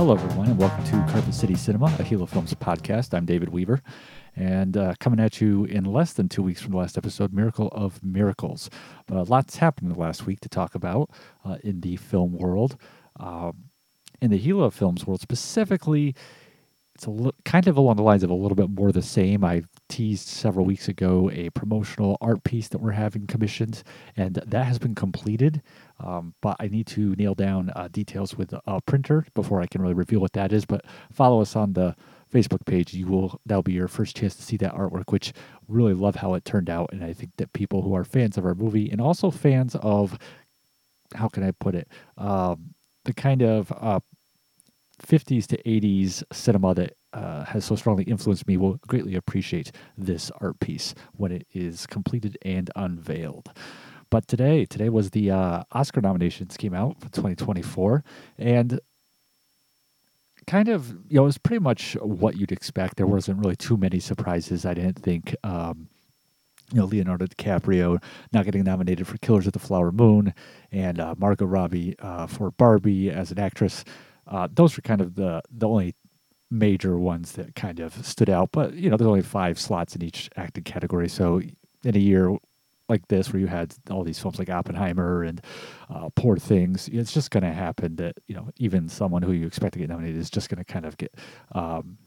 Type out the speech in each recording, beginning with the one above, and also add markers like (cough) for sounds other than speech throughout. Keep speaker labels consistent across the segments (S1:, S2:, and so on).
S1: Hello, everyone, and welcome to Carpet City Cinema, a Hilo Films podcast. I'm David Weaver, and uh, coming at you in less than two weeks from the last episode, Miracle of Miracles. Uh, lots happened in the last week to talk about uh, in the film world. Um, in the Hilo Films world, specifically, it's a li- kind of along the lines of a little bit more the same. I teased several weeks ago a promotional art piece that we're having commissioned, and that has been completed. Um, but I need to nail down uh, details with a printer before I can really reveal what that is. But follow us on the Facebook page. You will that'll be your first chance to see that artwork, which really love how it turned out. And I think that people who are fans of our movie and also fans of how can I put it, um, the kind of uh, 50s to 80s cinema that uh, has so strongly influenced me will greatly appreciate this art piece when it is completed and unveiled. But today, today was the uh, Oscar nominations came out for 2024, and kind of you know it was pretty much what you'd expect. There wasn't really too many surprises. I didn't think. Um, you know, Leonardo DiCaprio not getting nominated for Killers of the Flower Moon, and uh, Margot Robbie uh, for Barbie as an actress. Uh, those were kind of the the only major ones that kind of stood out. But you know, there's only five slots in each acting category, so in a year like this where you had all these films like Oppenheimer and uh, Poor Things, it's just going to happen that you know even someone who you expect to get nominated is just going to kind of get um,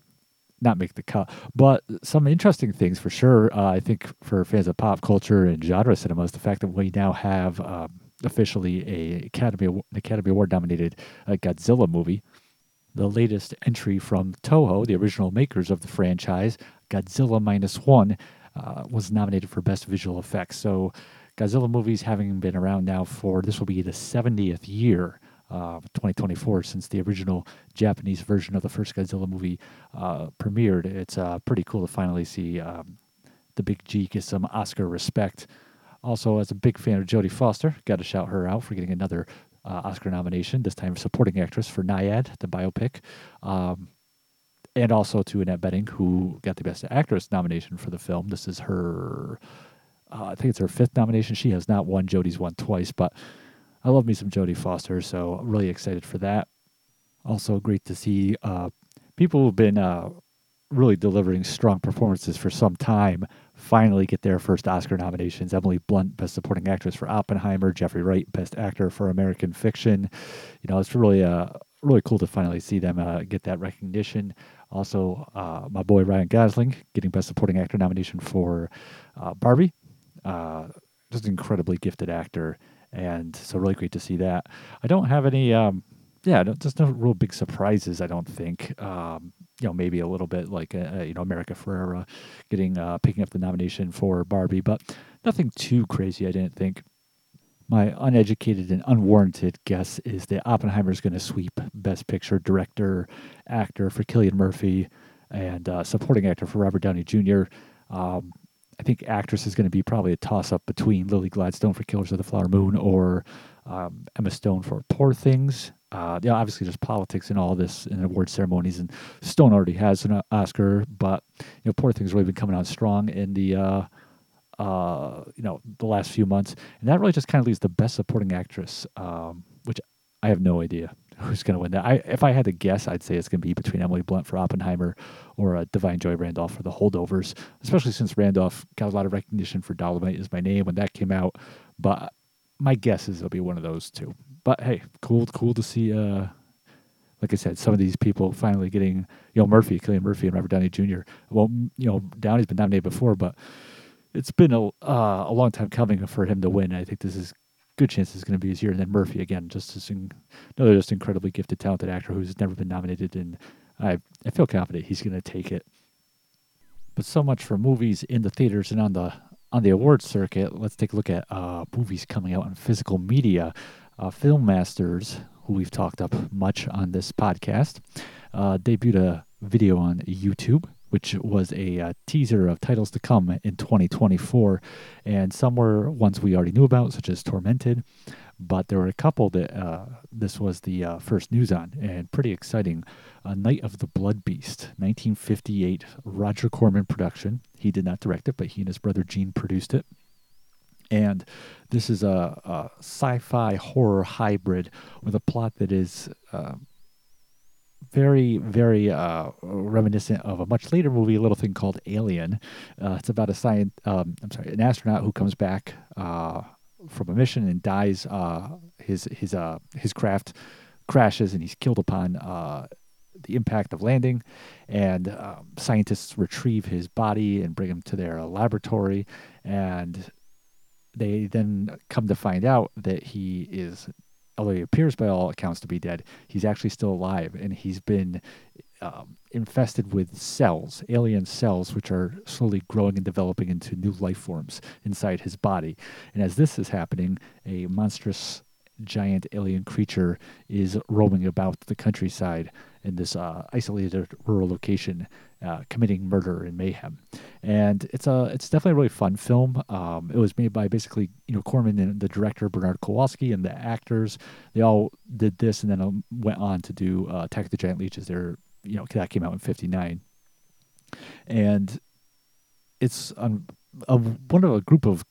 S1: not make the cut. But some interesting things for sure. Uh, I think for fans of pop culture and genre cinema is the fact that we now have um, officially a Academy an Academy Award nominated uh, Godzilla movie. The latest entry from Toho, the original makers of the franchise, Godzilla Minus One, uh, was nominated for Best Visual Effects. So, Godzilla movies having been around now for this will be the 70th year. Uh, 2024 since the original Japanese version of the first Godzilla movie uh, premiered. It's uh, pretty cool to finally see um, the Big G get some Oscar respect. Also, as a big fan of Jodie Foster, got to shout her out for getting another uh, Oscar nomination, this time supporting actress for Nyad, the biopic. Um, and also to Annette Bening, who got the Best Actress nomination for the film. This is her, uh, I think it's her fifth nomination. She has not won. Jodie's won twice, but I love me some Jodie Foster, so really excited for that. Also, great to see uh, people who've been uh, really delivering strong performances for some time finally get their first Oscar nominations. Emily Blunt, Best Supporting Actress for Oppenheimer. Jeffrey Wright, Best Actor for American Fiction. You know, it's really uh, really cool to finally see them uh, get that recognition. Also, uh, my boy Ryan Gosling getting Best Supporting Actor nomination for uh, Barbie. Uh, just an incredibly gifted actor, and so really great to see that. I don't have any, um, yeah, just no real big surprises. I don't think. Um, you know, maybe a little bit like uh, you know America Ferrera getting uh, picking up the nomination for Barbie, but nothing too crazy. I didn't think my uneducated and unwarranted guess is that Oppenheimer is going to sweep Best Picture, Director, Actor for Cillian Murphy, and uh, Supporting Actor for Robert Downey Jr. Um, I think actress is going to be probably a toss up between Lily Gladstone for Killers of the Flower Moon or um, Emma Stone for Poor Things. Uh, yeah, obviously there's politics in all this in award ceremonies, and Stone already has an Oscar, but you know, Poor Things really been coming on strong in the uh, uh, you know, the last few months, and that really just kind of leaves the best supporting actress, um, which I have no idea who's going to win that. I, if I had to guess, I'd say it's going to be between Emily Blunt for Oppenheimer or uh, Da'Vine Joy Randolph for The Holdovers, especially since Randolph got a lot of recognition for Dolemite is My Name when that came out. But my guess is it'll be one of those two. But hey, cool, cool to see. Uh, like I said, some of these people finally getting, you know, Murphy, Cillian Murphy, and Robert Downey Jr. Well, you know, Downey's been nominated before, but it's been a uh, a long time coming for him to win. I think this is good chance is going to be his year. And then Murphy again, just as in, another just incredibly gifted, talented actor who's never been nominated, and I I feel confident he's going to take it. But so much for movies in the theaters and on the on the awards circuit. Let's take a look at uh, movies coming out on physical media. Uh, Film Masters, who we've talked up much on this podcast, uh, debuted a video on YouTube which was a uh, teaser of titles to come in 2024. And some were ones we already knew about, such as Tormented. But there were a couple that uh, this was the uh, first news on, and pretty exciting. A Night of the Blood Beast, 1958, Roger Corman production. He did not direct it, but he and his brother Gene produced it. And this is a, a sci fi horror hybrid with a plot that is. Uh, very, very uh, reminiscent of a much later movie, a little thing called Alien. Uh, it's about a science, um, I'm sorry, an astronaut who comes back uh, from a mission and dies. Uh, his his uh, his craft crashes and he's killed upon uh, the impact of landing. And um, scientists retrieve his body and bring him to their laboratory. And they then come to find out that he is although he appears by all accounts to be dead, he's actually still alive, and he's been um, infested with cells, alien cells, which are slowly growing and developing into new life forms inside his body. And as this is happening, a monstrous giant alien creature is roaming about the countryside in this uh, isolated rural location, uh, committing murder and mayhem. And it's a it's definitely a really fun film. Um, it was made by basically you know Corman and the director Bernard Kowalski and the actors. They all did this and then um, went on to do uh, Attack of the Giant Leeches. They're you know that came out in '59, and it's um, a, one of a group of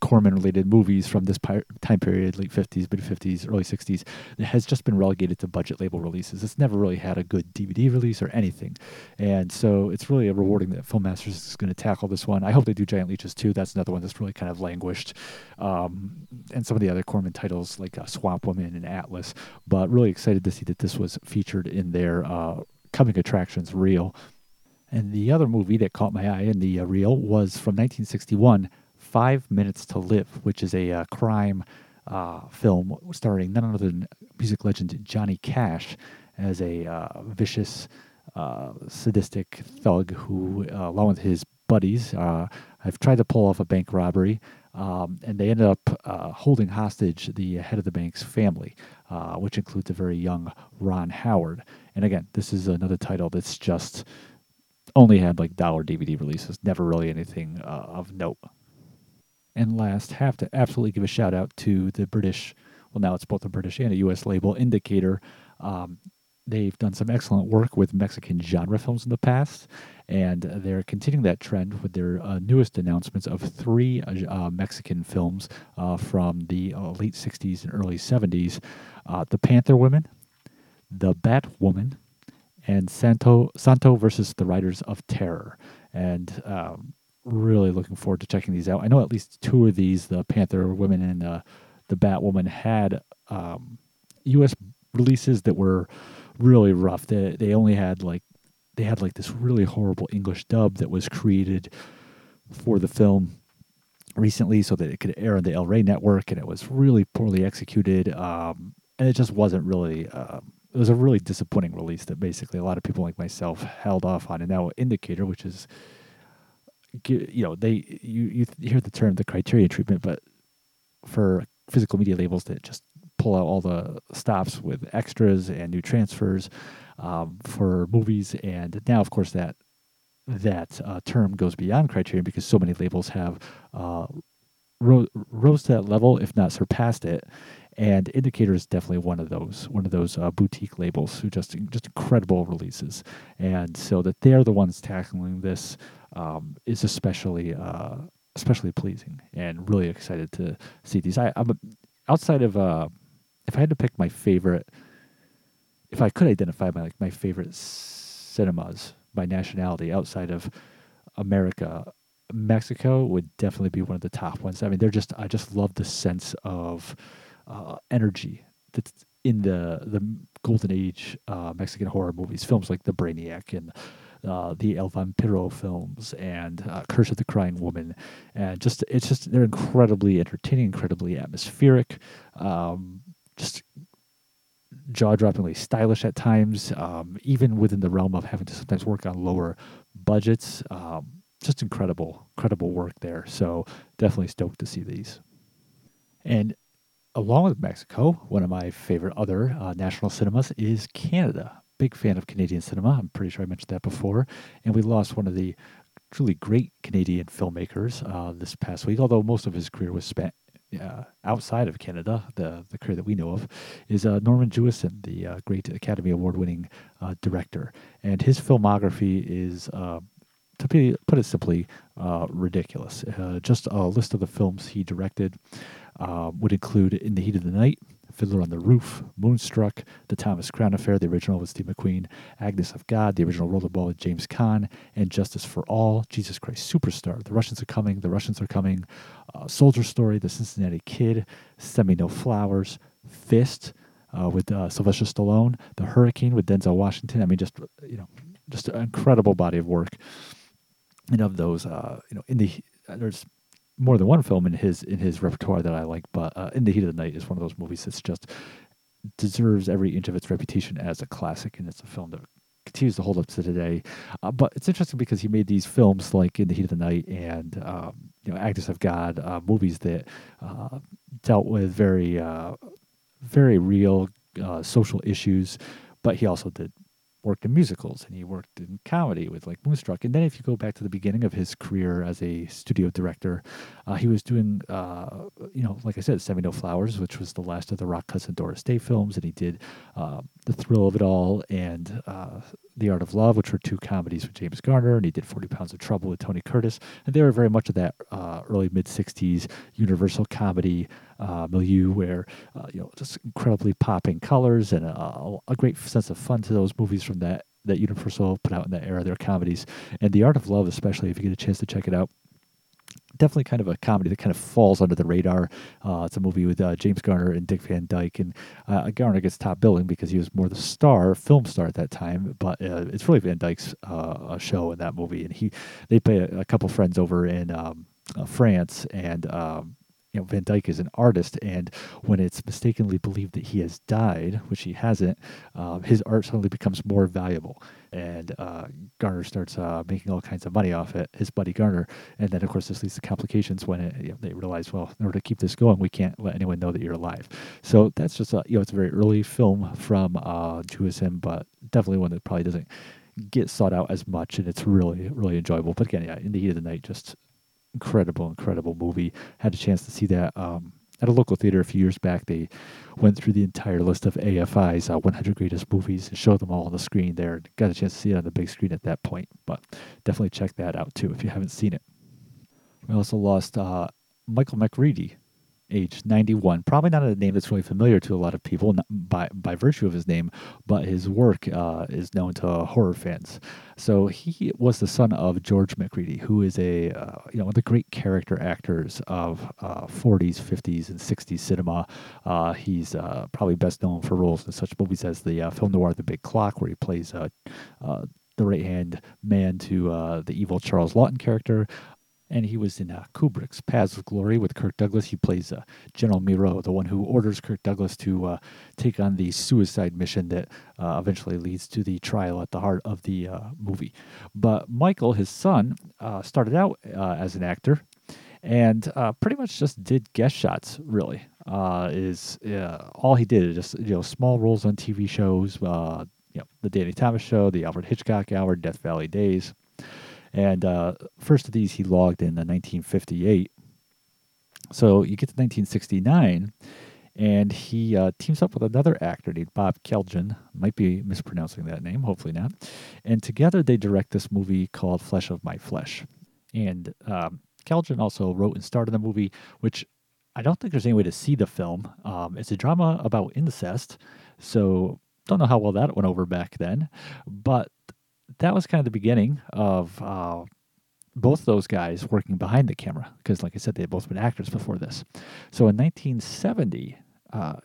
S1: Corman related movies from this time period, late 50s, mid 50s, early 60s, that has just been relegated to budget label releases. It's never really had a good DVD release or anything. And so it's really a rewarding that Film Masters is going to tackle this one. I hope they do Giant Leeches too. That's another one that's really kind of languished. Um, and some of the other Corman titles like uh, Swamp Woman and Atlas. But really excited to see that this was featured in their uh, coming attractions reel. And the other movie that caught my eye in the uh, reel was from 1961, Five Minutes to Live, which is a uh, crime uh, film starring none other than music legend Johnny Cash as a uh, vicious, uh, sadistic thug who, uh, along with his buddies, uh, have tried to pull off a bank robbery. Um, and they ended up holding hostage the head of the bank's family, which includes a very young Ron Howard. And again, this is another title that's just only had like dollar DVD releases, never really anything of note. And last, have to absolutely give a shout out to the British, well, now it's both a British and a US label, Indicator. Um, they've done some excellent work with Mexican genre films in the past, and they're continuing that trend with their uh, newest announcements of three uh, Mexican films uh, from the uh, late 60s and early 70s uh, The Panther Women, The Bat Woman, and Santo, Santo versus the Riders of Terror. And um, really looking forward to checking these out. I know at least two of these, the Panther Women and uh, the Batwoman, had um, U.S. releases that were really rough. They they only had like they had like this really horrible English dub that was created for the film recently so that it could air on the El Rey network, and it was really poorly executed. Um, and it just wasn't really. Um, it was a really disappointing release that basically a lot of people like myself held off on. And now Indicator, which is you know they you you hear the term the Criterion treatment, but for physical media labels that just pull out all the stops with extras and new transfers um, for movies, and now of course that that uh, term goes beyond criterion because so many labels have uh, ro- rose to that level, if not surpassed it. And Indicator is definitely one of those one of those uh, boutique labels who just just incredible releases, and so that they're the ones tackling this um, is especially uh, especially pleasing and really excited to see these. I, am outside of uh, if I had to pick my favorite, if I could identify my like my favorite cinemas by nationality outside of America, Mexico would definitely be one of the top ones. I mean, they're just I just love the sense of uh, energy that's in the the golden age uh, Mexican horror movies, films like The Brainiac and uh, the El Vampiro films and uh, Curse of the Crying Woman, and just it's just they're incredibly entertaining, incredibly atmospheric, um, just jaw-droppingly stylish at times, um, even within the realm of having to sometimes work on lower budgets. Um, just incredible, incredible work there. So definitely stoked to see these. And along with Mexico, one of my favorite other uh, national cinemas is Canada. Big fan of Canadian cinema. I'm pretty sure I mentioned that before. And we lost one of the truly great Canadian filmmakers uh, this past week, although most of his career was spent uh, outside of Canada, the the career that we know of, is uh, Norman Jewison, the uh, great Academy Award winning uh, director, and his filmography is. Uh, to be, put it simply, ridiculous. just a list of the films he directed would include In the Heat of the Night, Fiddler on the Roof, Moonstruck, The Thomas Crown Affair, the original with Steve McQueen, Agnes of God, the original Rollerball with James Caan, and Justice for All, Jesus Christ Superstar, The Russians Are Coming, The Russians Are Coming, uh, Soldier Story, The Cincinnati Kid, Send Me No Flowers, Fist uh, with uh, Sylvester Stallone, The Hurricane with Denzel Washington. I mean, just, you know, just an incredible body of work. And of those, uh, you know, in the, there's more than one film in his in his repertoire that I like, but uh, In the Heat of the Night is one of those movies that's just deserves every inch of its reputation as a classic, and it's a film that continues to hold up to today. Uh, but it's interesting because he made these films like In the Heat of the Night and um, you know Agnes of God, uh, movies that uh, dealt with very uh, very real uh, social issues. But he also did worked in musicals and he worked in comedy with like Moonstruck. And then if you go back to the beginning of his career as a studio director, uh, he was doing, uh, you know, like I said, Send Me No Flowers, which was the last of the Rock Hudson Doris Day films. And he did uh, The Thrill of It All and uh, The Art of Love, which were two comedies with James Garner. And he did 40 Pounds of Trouble with Tony Curtis. And they were very much of that uh, early mid 60s universal comedy uh, milieu where uh, you know just incredibly popping colors and a, a, great sense of fun to those movies from that that Universal put out in that era. Their comedies and The Art of Love, especially if you get a chance to check it out. Definitely kind of a comedy that kind of falls under the radar. Uh, it's a movie with uh, James Garner and Dick Van Dyke, and uh, Garner gets top billing because he was more the star, film star at that time. But uh, it's really Van Dyke's show in that movie, and he they play a, a couple friends over in um, France, and um, you know Van Dyke is an artist, and when it's mistakenly believed that he has died, which he hasn't, uh, his art suddenly becomes more valuable, and uh, Garner starts uh, making all kinds of money off it. His buddy Garner, and then of course this leads to complications when it, you know, they realize, well, in order to keep this going, we can't let anyone know that you're alive. So that's just a you know it's a very early film from uh, but definitely one that probably doesn't get sought out as much, and it's really really enjoyable. But again, yeah, in the heat of the night, just incredible, incredible movie. Had a chance to see that um, at a local theater a few years back. They went through the entire list of AFI's uh, 100 greatest movies and showed them all on the screen there. Got a chance to see it on the big screen at that point, but definitely check that out too if you haven't seen it. We also lost uh, Michael Macready, age 91. Probably not a name that's really familiar to a lot of people by, by virtue of his name, but his work uh, is known to horror fans. So he was the son of George Macready, who is a uh, you know one of the great character actors of uh, 40s, 50s, and 60s cinema. Uh, he's uh, probably best known for roles in such movies as the uh, film noir The Big Clock, where he plays the right hand man to the evil Charles Laughton character and he was in uh, Kubrick's Paths of Glory with Kirk Douglas. He plays uh, General Mireau, the one who orders Kirk Douglas to uh, take on the suicide mission that uh, eventually leads to the trial at the heart of the uh, movie. But Michael, his son, uh, started out as an actor and pretty much just did guest shots. Really, is all he did. Just you know, small roles on TV shows. you know, the Danny Thomas Show, the Alfred Hitchcock Hour, Death Valley Days. And uh, first of these he logged in 1958. So you get to 1969, and he uh, teams up with another actor named Bob Kelljan. Might be mispronouncing that name, hopefully not. And together they direct this movie called Flesh of My Flesh. And um, Kelljan also wrote and starred in the movie, which I don't think there's any way to see the film. Um, it's a drama about incest, so don't know how well that went over back then. But that was kind of the beginning of uh, both those guys working behind the camera because, like I said, they had both been actors before this. So in 1970, uh,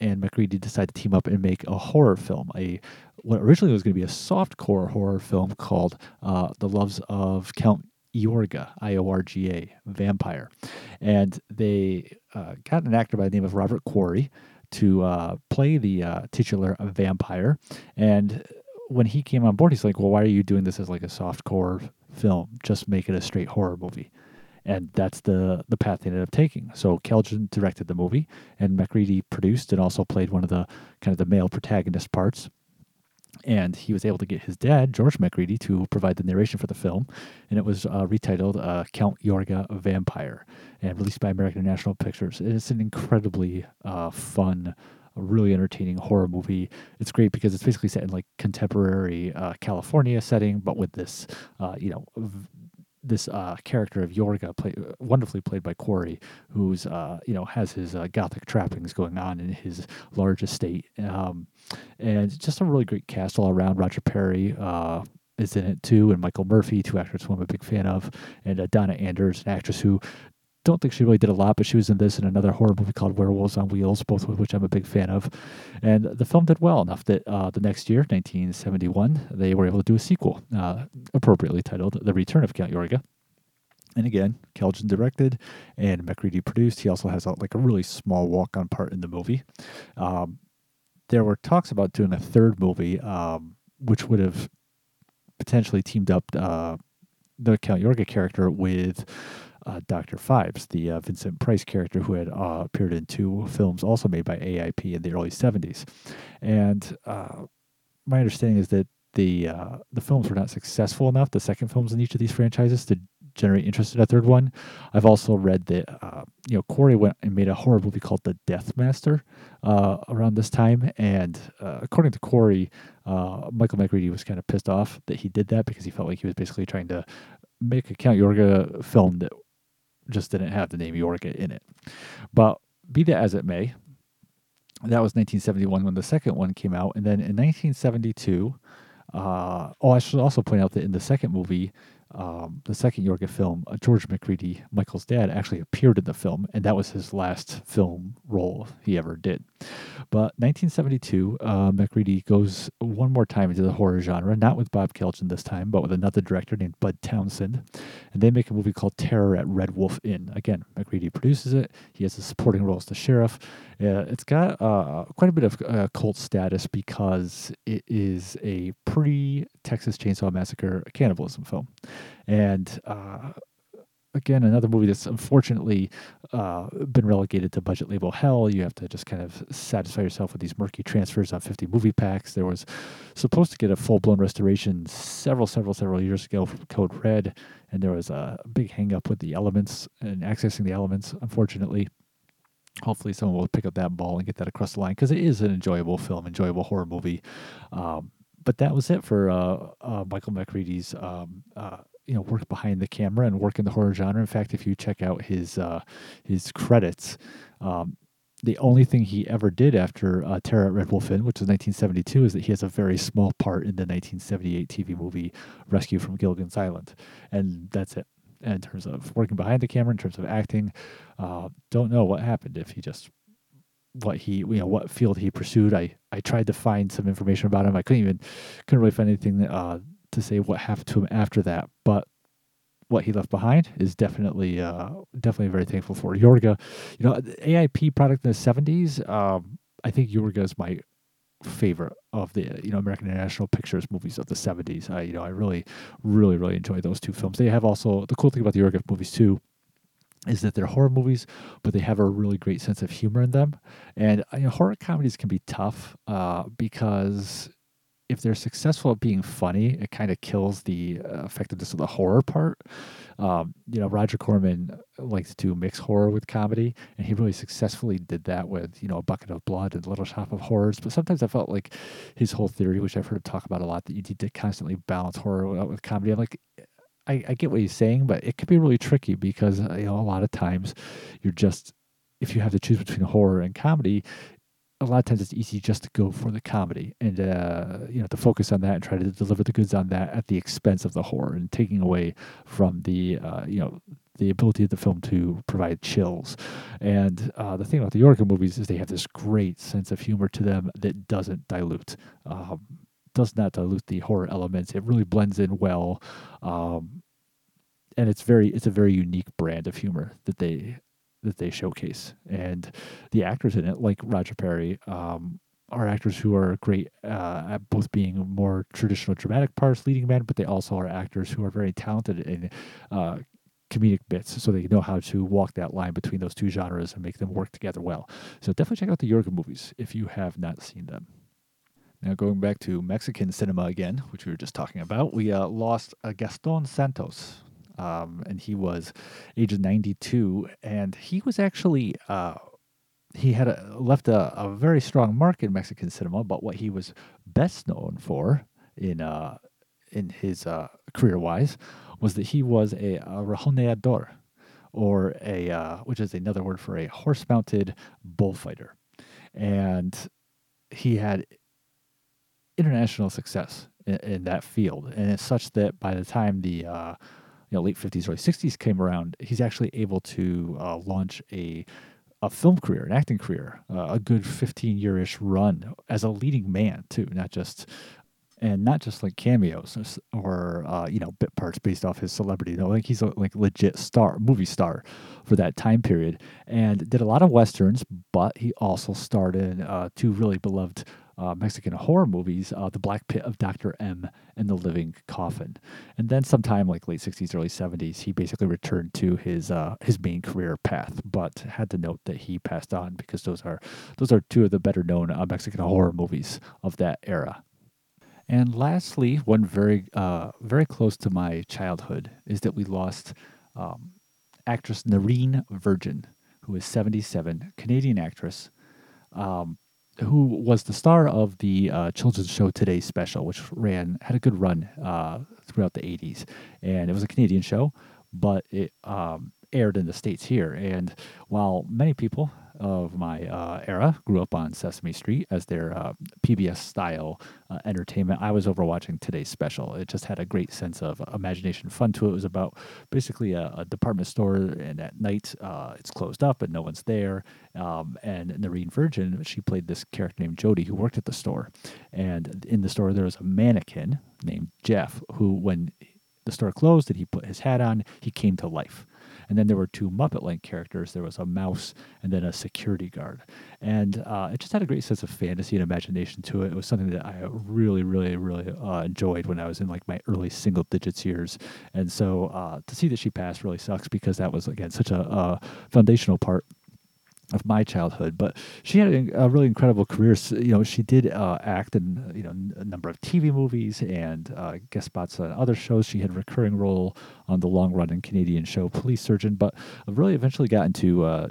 S1: and Macready decided to team up and make a horror film. A what originally was going to be a soft core horror film called uh, "The Loves of Count Iorga," I O R G A, vampire, and they uh, got an actor by the name of Robert Quarry to uh, play the uh, titular vampire, and when he came on board, he's like, "Well, why are you doing this as like a soft core film? Just make it a straight horror movie." And that's the the path they ended up taking. So Kelljan directed the movie, and Macready produced and also played one of the kind of the male protagonist parts. and he was able to get his dad, George Macready, to provide the narration for the film, and it was uh, retitled uh, Count Yorga Vampire and released by American National Pictures. It's an incredibly uh, fun, really entertaining horror movie. It's great because it's basically set in like contemporary uh, California setting, but with this, uh, you know, v- this uh, character of Yorga, play, wonderfully played by Quarry, who's uh, you know has his uh, gothic trappings going on in his large estate, um, and just a really great cast all around. Roger Perry uh, is in it too, and Michael Murphy, two actors who I'm a big fan of, and uh, Donna Anders, an actress who don't think she really did a lot, but she was in this and another horror movie called Werewolves on Wheels, both of which I'm a big fan of. And the film did well enough that uh, the next year, 1971, they were able to do a sequel, uh, appropriately titled The Return of Count Yorga. And again, Kelljan directed and Macready produced. He also has a, like a really small walk-on part in the movie. Um, there were talks about doing a third movie, um, which would have potentially teamed up uh, the Count Yorga character with uh, Dr. Phibes, the uh, Vincent Price character who had uh, appeared in two films also made by AIP in the early 70s. And uh, my understanding is that the uh, the films were not successful enough, the second films in each of these franchises, to generate interest in a third one. I've also read that uh, you know Quarry went and made a horror movie called The Death Master around this time, and according to Quarry, Michael Macready was kind of pissed off that he did that because he felt like he was basically trying to make a Count Yorga film that just didn't have the name Yorga in it. But be that as it may, that was 1971 when the second one came out, and then in 1972. Uh, oh, I should also point out that in the second movie, um, the second Yorga film, uh, George Macready, Michael's dad, actually appeared in the film, and that was his last film role he ever did. But 1972, uh, Macready goes one more time into the horror genre, not with Bob Kelljan this time, but with another director named Bud Townsend, and they make a movie called Terror at Red Wolf Inn. Again, Macready produces it. He has a supporting role as the sheriff. Uh, it's got uh, quite a bit of uh, cult status because it is a pre-Texas Chainsaw Massacre cannibalism film. And uh, again, another movie that's unfortunately uh, been relegated to budget label hell. You have to just kind of satisfy yourself with these murky transfers on 50 movie packs. There was supposed to get a full blown restoration several, several, several years ago from Code Red, and there was a big hang up with the elements and accessing the elements, unfortunately. Hopefully, someone will pick up that ball and get that across the line because it is an enjoyable film, enjoyable horror movie. Um, but that was it for uh, uh, Michael Macready's um, uh, you know work behind the camera and work in the horror genre. In fact, if you check out his uh, his credits, um, the only thing he ever did after uh, Terror at Red Wolf Inn, which was 1972, is that he has a very small part in the 1978 TV movie Rescue from Gilligan's Island, and that's it. in terms of working behind the camera, in terms of acting, uh, don't know what happened if he just what he you know what field he pursued. I I tried to find some information about him. I couldn't even couldn't really find anything uh, to say what happened to him after that, but what he left behind is definitely uh, definitely very thankful for. Yorga, you know, AIP product in the seventies. Um, I think Yorga is my favorite of the you know American International Pictures movies of the seventies. I you know I really really really enjoy those two films. They have also the cool thing about the Yorga movies too is that they're horror movies, but they have a really great sense of humor in them. And you know, horror comedies can be tough uh, because if they're successful at being funny, it kind of kills the uh, effectiveness of the horror part. Um, you know, Roger Corman likes to mix horror with comedy, and he really successfully did that with you know a bucket of blood and Little Shop of Horrors. But sometimes I felt like his whole theory, which I've heard him talk about a lot, that you need to constantly balance horror with comedy. I'm like, I, I get what he's saying, but it can be really tricky because uh, you know a lot of times you're just if you have to choose between horror and comedy, a lot of times it's easy just to go for the comedy and uh, you know to focus on that and try to deliver the goods on that at the expense of the horror and taking away from the uh, you know the ability of the film to provide chills. And uh, the thing about the Yorga movies is they have this great sense of humor to them that doesn't dilute. Um, does not dilute the horror elements. It really blends in well, um, and it's very it's a very unique brand of humor that they that they showcase. And the actors in it, like Roger Perry, um, are actors who are great uh, at both being more traditional dramatic parts, leading men, but they also are actors who are very talented in uh, comedic bits, so they know how to walk that line between those two genres and make them work together well. So definitely check out the Yorga movies if you have not seen them. Now, going back to Mexican cinema again, which we were just talking about, we uh, lost uh, Gaston Santos, um, and he was age 92, and he was actually uh, he had a, left a, a, very strong mark in Mexican cinema. But what he was best known for in uh, in his uh, career wise was that he was a, a rejoneador, or a uh, which is another word for a horse mounted bullfighter, and he had international success in, in, that field, and it's such that by the time the uh, you know late fifties, early sixties came around, he's actually able to uh, launch a a film career, an acting career, uh, a good fifteen year ish run as a leading man too, not just and not just like cameos or, or uh, you know bit parts based off his celebrity. No, like he's a like legit star, movie star for that time period, and did a lot of westerns. But he also starred in uh, two really beloved uh, Mexican horror movies, uh, The Black Pit of Dr. M and The Living Coffin. And then sometime like late 60s, early 70s, he basically returned to his uh, his main career path, but had to note that he passed on because those are those are two of the better known uh, Mexican horror movies of that era. And lastly, one very uh, very close to my childhood is that we lost um, actress Nerene Virgin, who is 77, Canadian actress. Um, who was the star of the uh, children's show Today Special, which ran had a good run uh, throughout the 80s, and it was a Canadian show, but it um, aired in the states here. And while many people of my uh, era grew up on Sesame Street as their uh, PBS style uh, entertainment. I was overwatching today's special. It just had a great sense of imagination, fun to it. It was about basically a, a department store, and at night uh, it's closed up and no one's there. Um, and Nerene Virgin, she played this character named Jody who worked at the store. And in the store, there was a mannequin named Jeff who, when the store closed and he put his hat on, he came to life. And then there were two Muppet like characters. There was a mouse and then a security guard. And uh, it just had a great sense of fantasy and imagination to it. It was something that I really, really, really uh, enjoyed when I was in like my early single digits years. And so uh, to see that she passed really sucks because that was, again, such a, a foundational part of my childhood. But she had a, really incredible career. You know, she did uh, act in you know a number of TV movies and uh, guest spots on other shows. She had a recurring role on the long-running Canadian show Police Surgeon, but really eventually got into uh,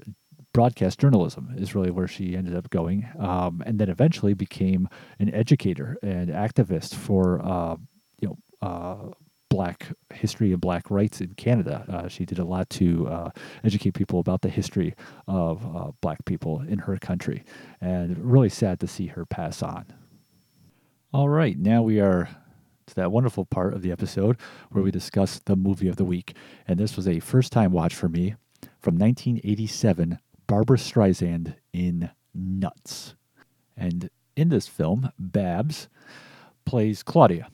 S1: broadcast journalism is really where she ended up going, um, and then eventually became an educator and activist for uh, you know uh, black history and black rights in Canada. Uh, she did a lot to uh, educate people about the history of uh, black people in her country, and really sad to see her pass on. All right, now we are to that wonderful part of the episode where we discuss the movie of the week, and this was a first-time watch for me from 1987, Barbra Streisand in Nuts, and in this film, Babs plays Claudia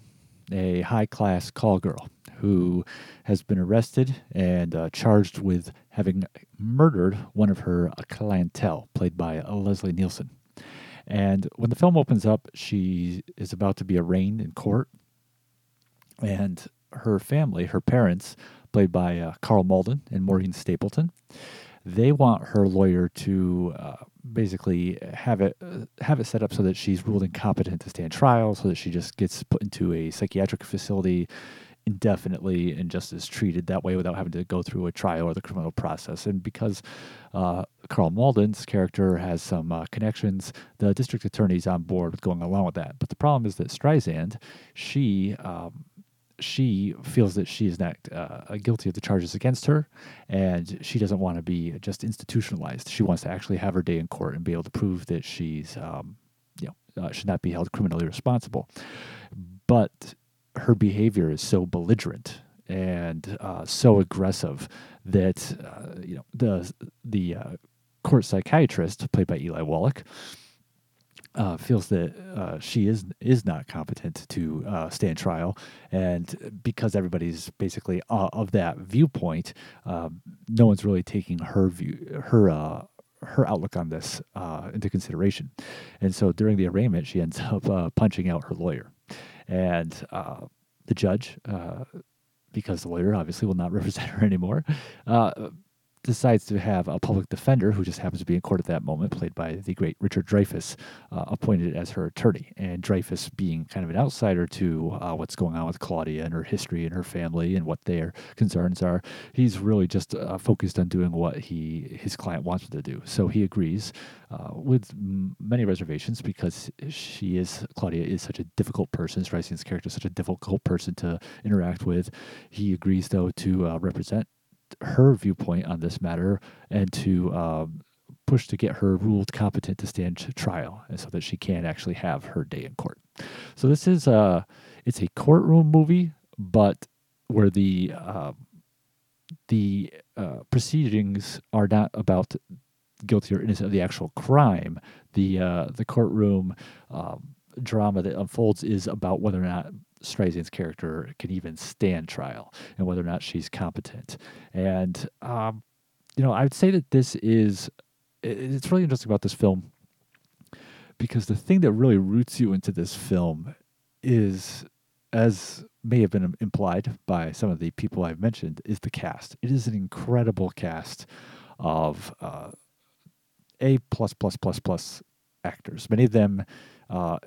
S1: a high class call girl who has been arrested and uh, charged with having murdered one of her clientele, played by Leslie Nielsen. And when the film opens up, she is about to be arraigned in court, and her family, her parents, played by uh, Karl Malden and Maureen Stapleton, they want her lawyer to uh, basically have it uh, have it set up so that she's ruled incompetent to stand trial, so that she just gets put into a psychiatric facility indefinitely and just is treated that way without having to go through a trial or the criminal process. And because uh, Karl Malden's character has some uh, connections, the district attorney's on board with going along with that. But the problem is that Streisand, she um, she feels that she is not uh, guilty of the charges against her, and she doesn't want to be just institutionalized. She wants to actually have her day in court and be able to prove that she's, um, you know, uh, should not be held criminally responsible. But her behavior is so belligerent and uh, so aggressive that uh, you know the the uh, court psychiatrist, played by Eli Wallach, uh, feels that uh, she is is not competent to uh, stand trial, and because everybody's basically uh, of that viewpoint, um, no one's really taking her view, her uh, her outlook on this uh, into consideration, and so during the arraignment, she ends (laughs) up punching out her lawyer, and the judge, because the lawyer obviously will not (laughs) represent her anymore decides to have a public defender who just happens to be in court at that moment, played by the great Richard Dreyfuss, uh, appointed as her attorney. And Dreyfuss, being kind of an outsider to uh, what's going on with Claudia and her history and her family and what their concerns are, he's really just uh, focused on doing what he his client wants him to do. So he agrees uh, with many reservations because she is Claudia is such a difficult person. Streisand's character is such a difficult person to interact with. He agrees though to uh, represent her viewpoint on this matter and to um, push to get her ruled competent to stand trial, and so that she can actually have her day in court. So this is a it's a courtroom movie, but where the uh, the uh, proceedings are not about guilty or innocent of the actual crime. The uh, the courtroom um, drama that unfolds is about whether or not Streisand's character can even stand trial and whether or not she's competent. And, um, you know, I would say that this is, it's really interesting about this film because the thing that really roots you into this film is, as may have been implied by some of the people I've mentioned, is the cast. It is an incredible cast of uh, A plus plus plus plus actors. Many of them uh,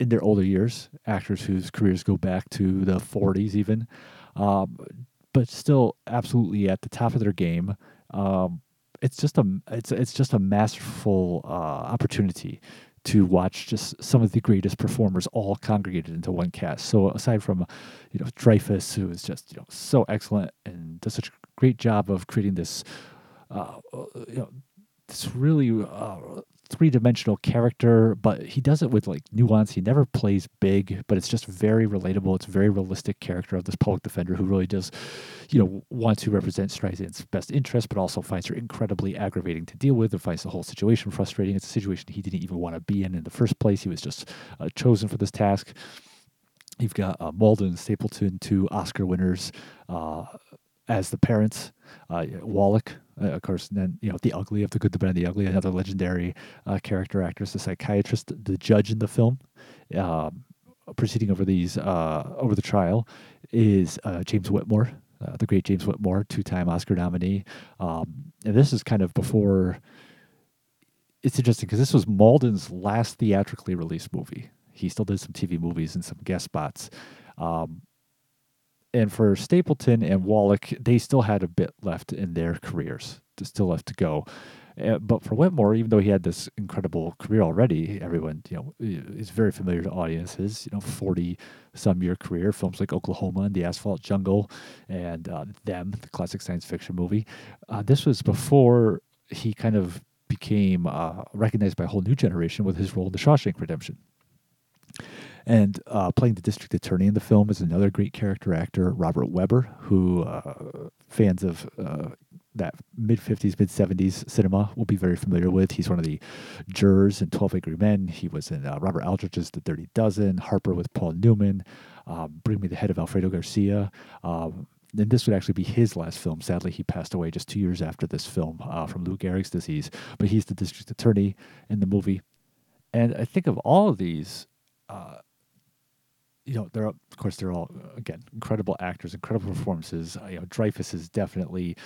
S1: in their older years, actors whose careers go back to the 40s even, um, but still absolutely at the top of their game. Um, it's just a it's it's just a masterful uh, opportunity to watch just some of the greatest performers all congregated into one cast. So aside from, you know, Dreyfuss, who is just you know so excellent and does such a great job of creating this, uh, you know, this really uh, three dimensional character, but he does it with like nuance. He never plays big, but it's just very relatable. It's very realistic character of this public defender who really does, you know, want to represent Streisand's best interest, but also finds her incredibly aggravating to deal with and finds the whole situation frustrating. It's a situation he didn't even want to be in in the first place. He was just uh, chosen for this task. You've got uh, Stapleton, two Oscar winners, uh, as the parents. Uh, Wallach, uh, of course, then you know the ugly of the good, the bad, and the ugly. Another legendary uh, character actress, the psychiatrist, the judge in the film, um, proceeding over these uh, over the trial, is uh, James Whitmore, uh, the great James Whitmore, two-time Oscar nominee. Um, and this is kind of before. It's interesting because this was Malden's last theatrically released movie. He still did some TV movies and some guest spots. Um, and for Stapleton and Wallach, they still had a bit left in their careers, still left to go. Uh, but for Whitmore, even though he had this incredible career already, everyone you know is very familiar to audiences. You know, forty some year career, films like Oklahoma and The Asphalt Jungle, and uh, Them, the classic science fiction movie. Uh, this was before he kind of became uh, recognized by a whole new generation with his role in The Shawshank Redemption. And uh, playing the district attorney in the film is another great character actor, Robert Webber, who uh, fans of uh, that mid 50s, mid 70s cinema will be very familiar with. He's one of the jurors in 12 Angry Men. He was in uh, Robert Aldrich's The Dirty Dozen, Harper with Paul Newman, um, Bring Me the Head of Alfredo Garcia. Um, and this would actually be his last film. Sadly, he passed away just two years after this film uh, from Lou Gehrig's disease. But he's the district attorney in the movie. And I think of all of these, uh, you know, they're of course they're all again incredible actors, incredible performances. Uh, you know, Dreyfuss is definitely.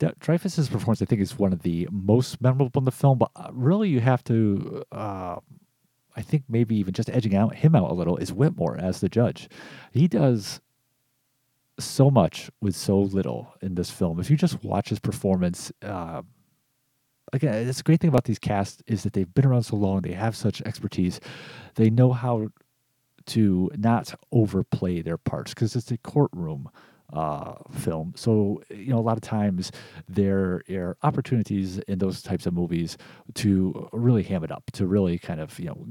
S1: Dreyfuss's performance, I think, is one of the most memorable in the film. But uh, really, you have to, uh, I think, maybe even just edging out him out a little is Whitmore as the judge. He does so much with so little in this film. If you just watch his performance, uh, again, it's a great thing about these casts is that they've been around so long, they have such expertise, they know how to not overplay their parts because it's a courtroom uh, film. So, you know, a lot of times there are opportunities in those types of movies to really ham it up, to really kind of, you know,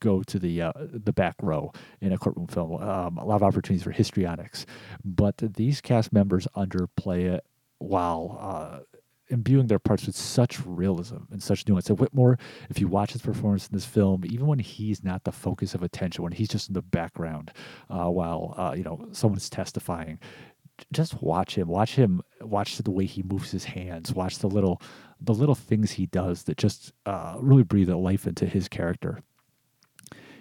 S1: go to the uh, the back row in a courtroom film. Um, a lot of opportunities for histrionics, but these cast members underplay it while uh, imbuing their parts with such realism and such nuance. So Whitmore, if you watch his performance in this film, even when he's not the focus of attention, when he's just in the background uh, while uh, you know someone's testifying, just watch him. Watch him. Watch the way he moves his hands. Watch the little the little things he does that just uh, really breathe a life into his character.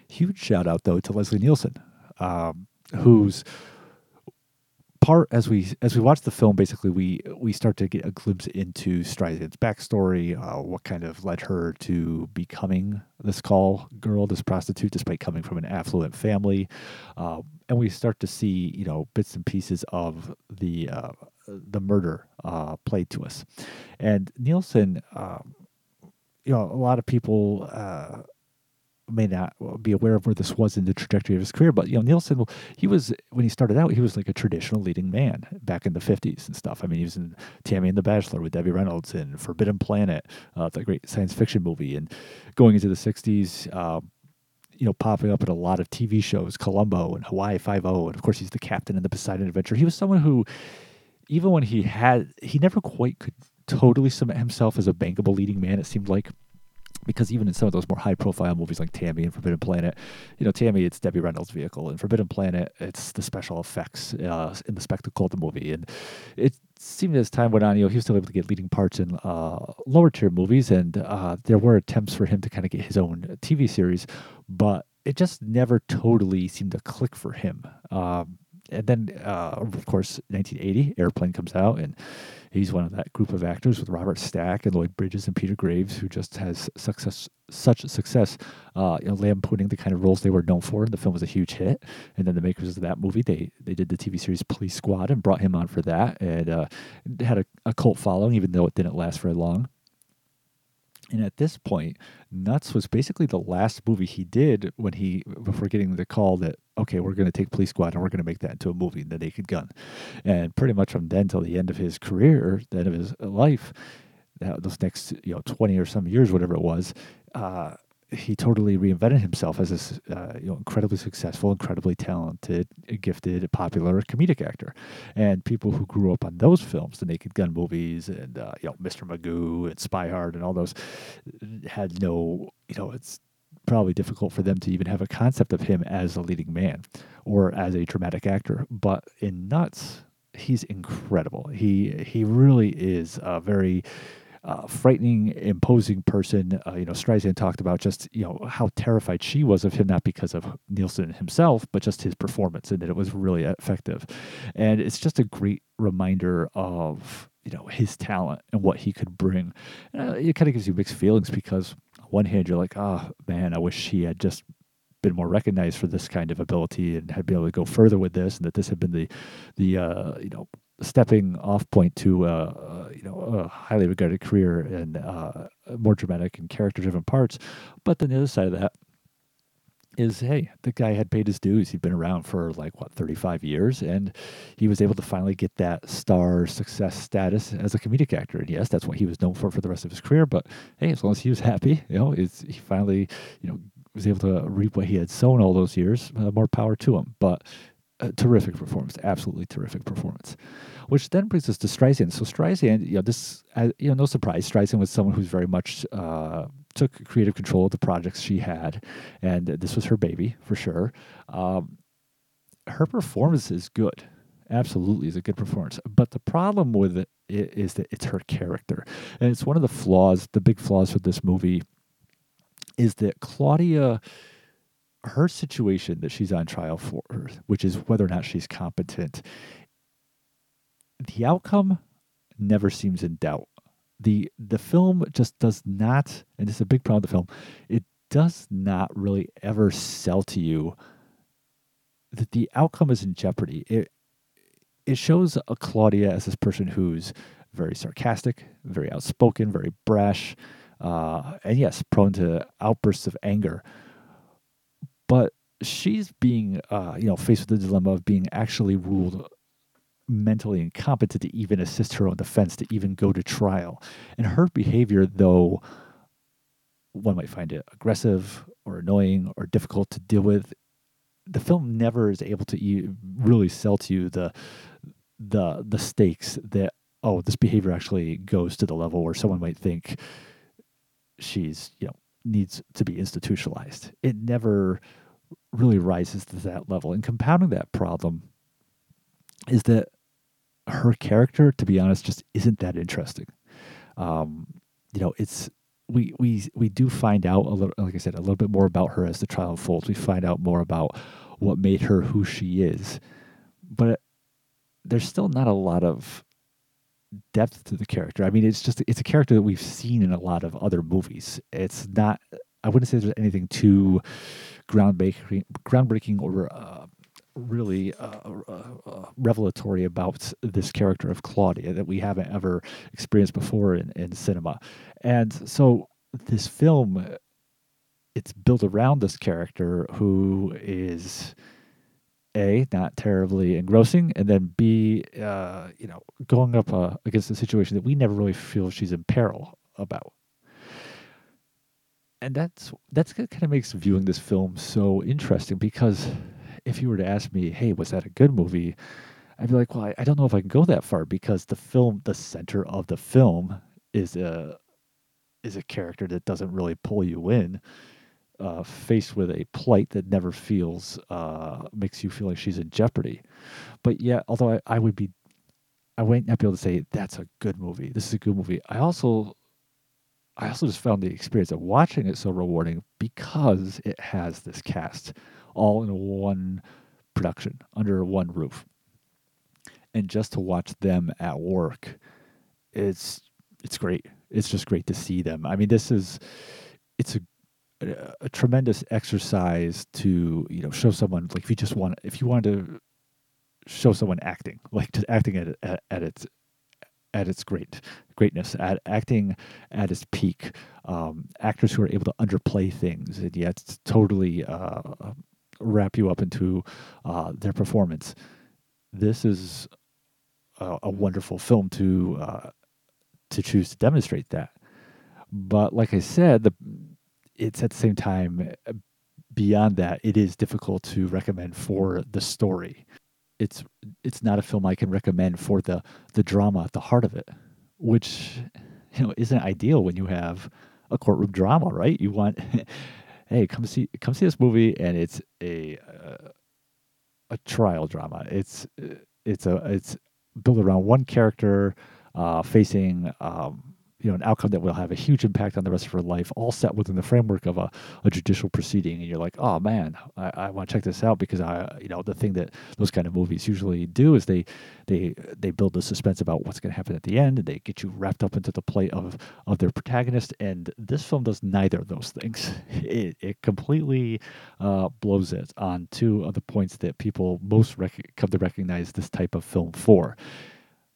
S1: Huge shout out though to Leslie Nielsen, um, who's part as we as we watch the film, basically we we start to get a glimpse into Streisand's backstory, uh, what kind of led her to becoming this call girl, this prostitute, despite coming from an affluent family, uh, and we start to see you know bits and pieces of the uh, the murder uh, played to us, and Nielsen, um, you know, a lot of people uh, may not be aware of where this was in the trajectory of his career, but you know, Nielsen, he was when he started out, he was like a traditional leading man back in the '50s and stuff. I mean, he was in Tammy and the Bachelor with Debbie Reynolds and Forbidden Planet, uh, the great science fiction movie, and going into the '60s. Uh, you know, popping up in a lot of TV shows, Columbo and Hawaii Five O, and of course he's the captain in the Poseidon Adventure. He was someone who, even when he had, he never quite could totally cement himself as a bankable leading man. It seemed like because even in some of those more high profile movies like Tammy and Forbidden Planet, you know, Tammy, it's Debbie Reynolds' vehicle, and Forbidden Planet, it's the special effects uh, in the spectacle of the movie. And it seemed as time went on, you know, he was still able to get leading parts in uh, lower tier movies, and uh, there were attempts for him to kind of get his own TV series, but it just never totally seemed to click for him. Um, and then, uh, of course, 1980, Airplane comes out, and he's one of that group of actors with Robert Stack and Lloyd Bridges and Peter Graves, who just has success, such success, uh, you know, lampooning the kind of roles they were known for. The film was a huge hit. And then the makers of that movie, they they did the TV series Police Squad and brought him on for that, and uh, had a, a cult following, even though it didn't last very long. And at this point, Nuts was basically the last movie he did when he before getting the call that okay, we're going to take Police Squad and we're going to make that into a movie, The Naked Gun. And pretty much from then till the end of his career, the end of his life, those next you know twenty or some years, whatever it was, uh, he totally reinvented himself as this uh, you know incredibly successful, incredibly talented, gifted, popular comedic actor. And people who grew up on those films, the Naked Gun movies, and uh, you know Mr. Magoo and Spy Hard and all those, had no you know it's probably difficult for them to even have a concept of him as a leading man or as a dramatic actor. But in Nuts, he's incredible. He he really is a very uh, frightening, imposing person. Uh, you know, Streisand talked about just you know how terrified she was of him, not because of Nielsen himself, but just his performance, and that it was really effective. And it's just a great reminder of you know his talent and what he could bring. Uh, it kind of gives you mixed feelings because one hand you're like, oh man, I wish he had just been more recognized for this kind of ability and had been able to go further with this, and that this had been the the uh, you know stepping off point to uh, uh, you know a highly regarded career and uh, more dramatic and character driven parts. But then the other side of that is, hey, the guy had paid his dues. He'd been around for like what thirty five years, and he was able to finally get that star success status as a comedic actor. And yes, that's what he was known for for the rest of his career. But hey, as long as he was happy, you know, it's, he finally you know was able to reap what he had sown all those years. Uh, more power to him. But terrific performance, absolutely terrific performance. Which then brings us to Streisand. So Streisand, you know, this, uh, you know, no surprise, Streisand was someone who's very much uh, took creative control of the projects she had, and this was her baby for sure. Um, her performance is good, absolutely is a good performance. But the problem with it is that it's her character, and it's one of the flaws, the big flaws for this movie, is that Claudia her situation that she's on trial for, which is whether or not she's competent, the outcome never seems in doubt. The the film just does not, and this is a big problem with the film, it does not really ever sell to you that the outcome is in jeopardy. It it shows a Claudia as this person who's very sarcastic, very outspoken, very brash, uh, and yes, prone to outbursts of anger but she's being uh, you know faced with the dilemma of being actually ruled mentally incompetent to even assist her own defense to even go to trial and her behavior though one might find it aggressive or annoying or difficult to deal with the film never is able to really sell to you the the the stakes that oh this behavior actually goes to the level where someone might think she's you know needs to be institutionalized. It never really rises to that level. And compounding that problem is that her character, to be honest, just isn't that interesting. Um, you know, it's we we we do find out a little, like I said, a little bit more about her as the trial unfolds. We find out more about what made her who she is, but there's still not a lot of depth to the character. I mean, it's just it's a character that we've seen in a lot of other movies. It's not. I wouldn't say there's anything too groundbreaking, groundbreaking or uh, really uh, uh, uh, revelatory about this character of Claudia that we haven't ever experienced before in, in cinema. And so this film, it's built around this character who is a not terribly engrossing, and then b uh, you know going up uh, against a situation that we never really feel she's in peril about. And that's that's kind of makes viewing this film so interesting because if you were to ask me, hey, was that a good movie? I'd be like, well, I, I don't know if I can go that far because the film, the center of the film, is a is a character that doesn't really pull you in uh, faced with a plight that never feels uh, makes you feel like she's in jeopardy. But yeah, although I, I would be, I might not be able to say that's a good movie. This is a good movie. I also, I also just found the experience of watching it so rewarding because it has this cast all in one production under one roof, and just to watch them at work, it's it's great. It's just great to see them. I mean, this is it's a a, tremendous exercise to you know show someone like if you just want if you want to show someone acting (laughs) like just acting at at, at its at its great greatness at acting at its peak um, actors who are able to underplay things and yet totally uh, wrap you up into uh, their performance. This is a, a wonderful film to uh, to choose to demonstrate that. But like i said the it's at the same time beyond that it is difficult to recommend for the story. It's it's not a film i can recommend for the the drama at the heart of it which you know isn't ideal when you have a courtroom drama right? You want (laughs) hey come see come see this movie and it's a uh, a trial drama. It's uh, it's a it's built around one character uh, facing um, you know an outcome that will have a huge impact on the rest of her life, all set within the framework of a, a judicial proceeding. And you're like, oh man, I, I want to check this out because I, you know, the thing that those kind of movies usually do is they they they build the suspense about what's going to happen at the end, and they get you wrapped up into the play of of their protagonist. And this film does neither of those things. (laughs) It it completely uh, blows it on two of the points that people most rec- come to recognize this type of film for.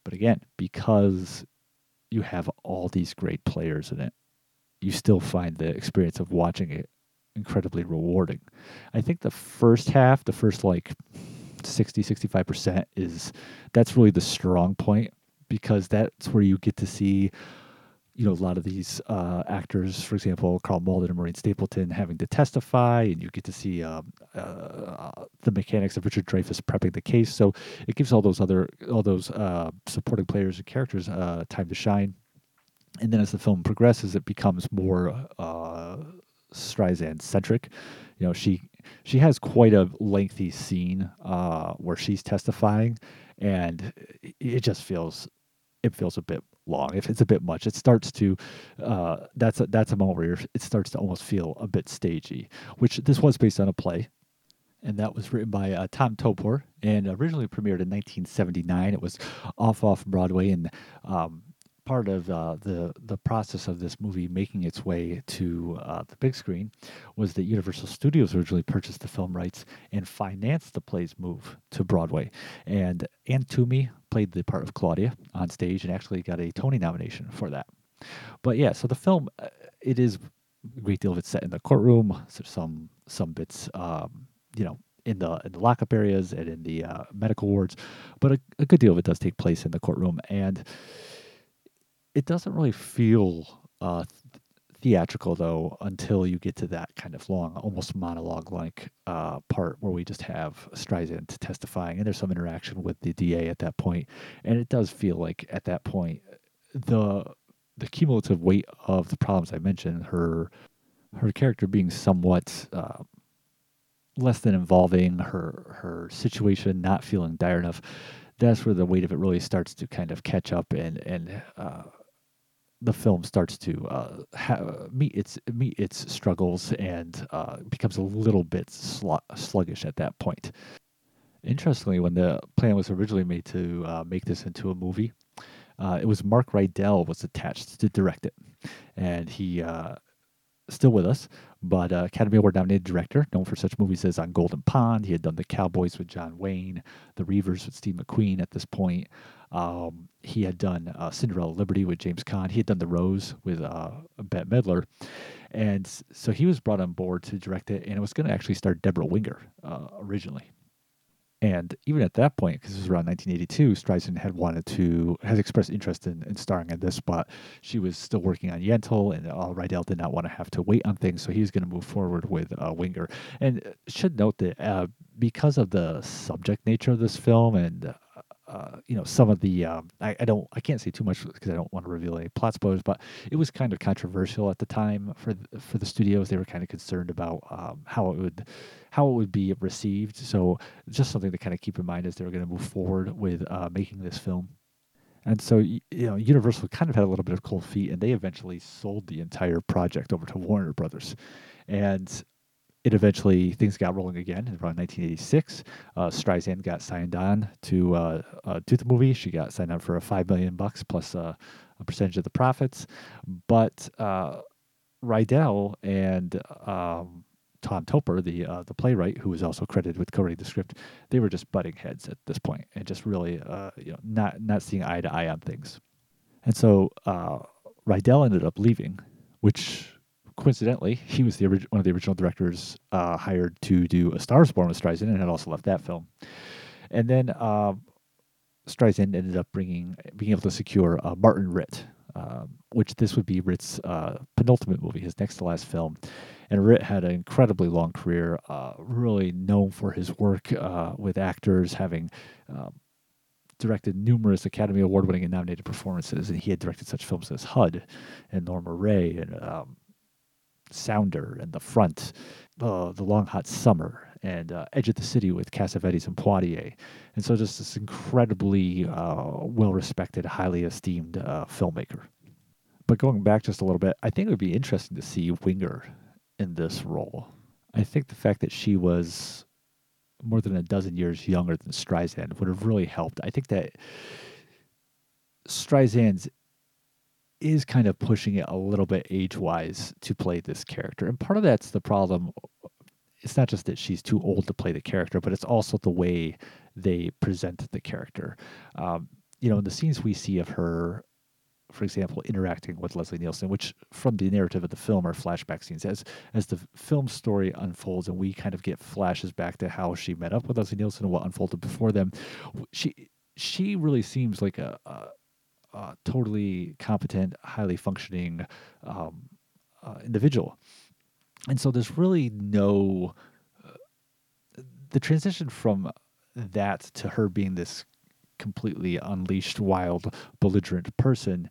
S1: But again, because you have all these great players in it, you still find the experience of watching it incredibly rewarding. I think the first half, the first like 60, 65% is that's really the strong point because that's where you get to see you know a lot of these uh, actors, for example, Karl Malden and Maureen Stapleton, having to testify, and you get to see um, uh, the mechanics of Richard Dreyfuss prepping the case. So it gives all those other all those uh, supporting players and characters uh, time to shine. And then as the film progresses, it becomes more uh, Streisand centric. You know, she she has quite a lengthy scene uh, where she's testifying, and it just feels it feels a bit long. If it's a bit much, it starts to uh, that's a, that's a moment where it starts to almost feel a bit stagey. Which this was based on a play, and that was written by uh, Tom Topor and originally premiered in 1979. It was off off Broadway and um, part of uh, the the process of this movie making its way to uh, the big screen was that Universal Studios originally purchased the film rights and financed the play's move to Broadway. And Anne Twomey played the part of Claudia on stage and actually got a Tony nomination for that. But yeah, so the film uh, it is a great deal of it set in the courtroom. So some some bits, um, you know, in the in the lockup areas and in the uh, medical wards, but a, a good deal of it does take place in the courtroom and it doesn't really feel uh, theatrical though until you get to that kind of long, almost monologue like uh, part where we just have Streisand testifying, and there's some interaction with the DA at that point. point, and it does feel like at that point the the cumulative weight of the problems I mentioned, her her character being somewhat uh, less than involving, her her situation not feeling dire enough. That's where the weight of it really starts to kind of catch up and and uh, the film starts to uh, ha- meet its meet its struggles and uh, becomes a little bit sl- sluggish at that point. Interestingly, when the plan was originally made to uh, make this into a movie, uh, it was Mark Rydell was attached to direct it, and he uh, still with us, but uh, Academy Award nominated director, known for such movies as On Golden Pond. He had done The Cowboys with John Wayne, The Reivers with Steve McQueen at this point. Um, he had done uh, Cinderella Liberty with James Caan. He had done The Rose with uh, Bette Midler. And so he was brought on board to direct it, and it was going to actually star Deborah Winger uh, originally. And even at that point, because it was around 1982, Streisand had wanted to, has expressed interest in, in starring in this, but she was still working on Yentl, and uh, Rydell did not want to have to wait on things, so he was going to move forward with uh, Winger. And uh, should note that uh, because of the subject nature of this film and uh, you know some of the um, I, I, don't I can't say too much because I don't want to reveal any plot spoilers, but it was kind of controversial at the time for the, for the studios. They were kind of concerned about um, how it would how it would be received. So just something to kind of keep in mind as they were going to move forward with uh, making this film. And so you know Universal kind of had a little bit of cold feet, and they eventually sold the entire project over to Warner Brothers. And it eventually things got rolling again around 1986. Uh, Streisand got signed on to uh, uh, do the movie. She got signed on for a five million bucks plus uh, a percentage of the profits. But uh, Rydell and um, Tom Topor, the uh, the playwright, who was also credited with co-writing the script, they were just butting heads at this point and just really you know not not seeing eye to eye on things. And so Rydell ended up leaving, which coincidentally, he was the orig- one of the original directors uh, hired to do A Star Is Born with Streisand and had also left that film. And then uh, Streisand ended up bringing being able to secure uh, Martin Ritt, um, which this would be Ritt's uh, penultimate movie, his next to last film. And Ritt had an incredibly long career, uh, really known for his work uh, with actors, having um, directed numerous Academy Award winning and nominated performances, and he had directed such films as HUD and Norma Rae and um, Sounder and The Front, uh, The Long Hot Summer, and uh, Edge of the City with Cassavetes and Poitier. And so just this incredibly uh, well-respected, highly esteemed uh, filmmaker. But going back just a little bit, I think it would be interesting to see Winger in this role. I think the fact that she was more than a dozen years younger than Streisand would have really helped. I think that Streisand's is kind of pushing it a little bit age wise to play this character. And part of that's the problem. It's not just that she's too old to play the character, but it's also the way they present the character. Um, you know, in the scenes we see of her, for example, interacting with Leslie Nielsen, which from the narrative of the film are flashback scenes. As as the film story unfolds and we kind of get flashes back to how she met up with Leslie Nielsen and what unfolded before them, she she really seems like a, a uh, totally competent, highly functioning um, uh, individual. And so there's really no. Uh, the transition from that to her being this completely unleashed, wild, belligerent person,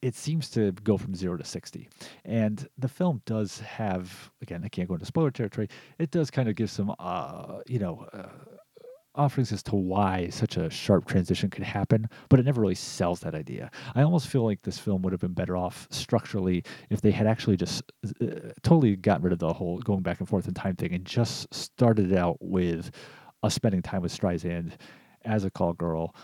S1: it seems to go from zero to 60. And the film does have, again, I can't go into spoiler territory, it does kind of give some, uh, you know, uh, offerings as to why such a sharp transition could happen, but it never really sells that idea. I almost feel like this film would have been better off structurally if they had actually just uh, totally gotten rid of the whole going back and forth in time thing and just started out with us spending time with Streisand as a call girl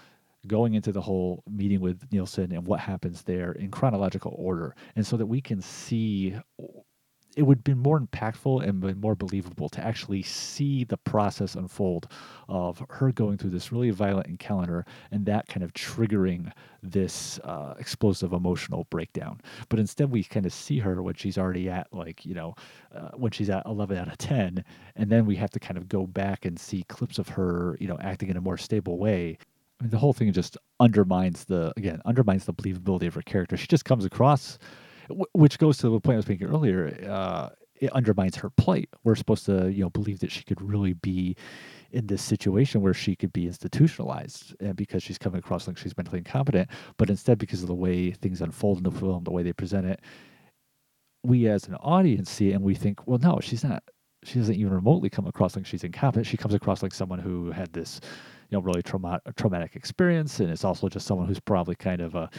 S1: going into the whole meeting with Nielsen and what happens there in chronological order, and so that we can see it would have been more impactful and more believable to actually see the process unfold of her going through this really violent encounter and that kind of triggering this uh, explosive emotional breakdown. But instead, we kind of see her when she's already at like, you know, uh, when she's at 11 out of 10. And then we have to kind of go back and see clips of her, you know, acting in a more stable way. I mean, the whole thing just undermines the, again, undermines the believability of her character. She just comes across which goes to the point I was making earlier. Uh, it undermines her plight. We're supposed to, you know, believe that she could really be in this situation where she could be institutionalized and because she's coming across like she's mentally incompetent. But instead, because of the way things unfold in the film, the way they present it, we as an audience see it and we think, well, no, she's not. She doesn't even remotely come across like she's incompetent. She comes across like someone who had this, you know, really trauma- traumatic experience, and it's also just someone who's probably kind of a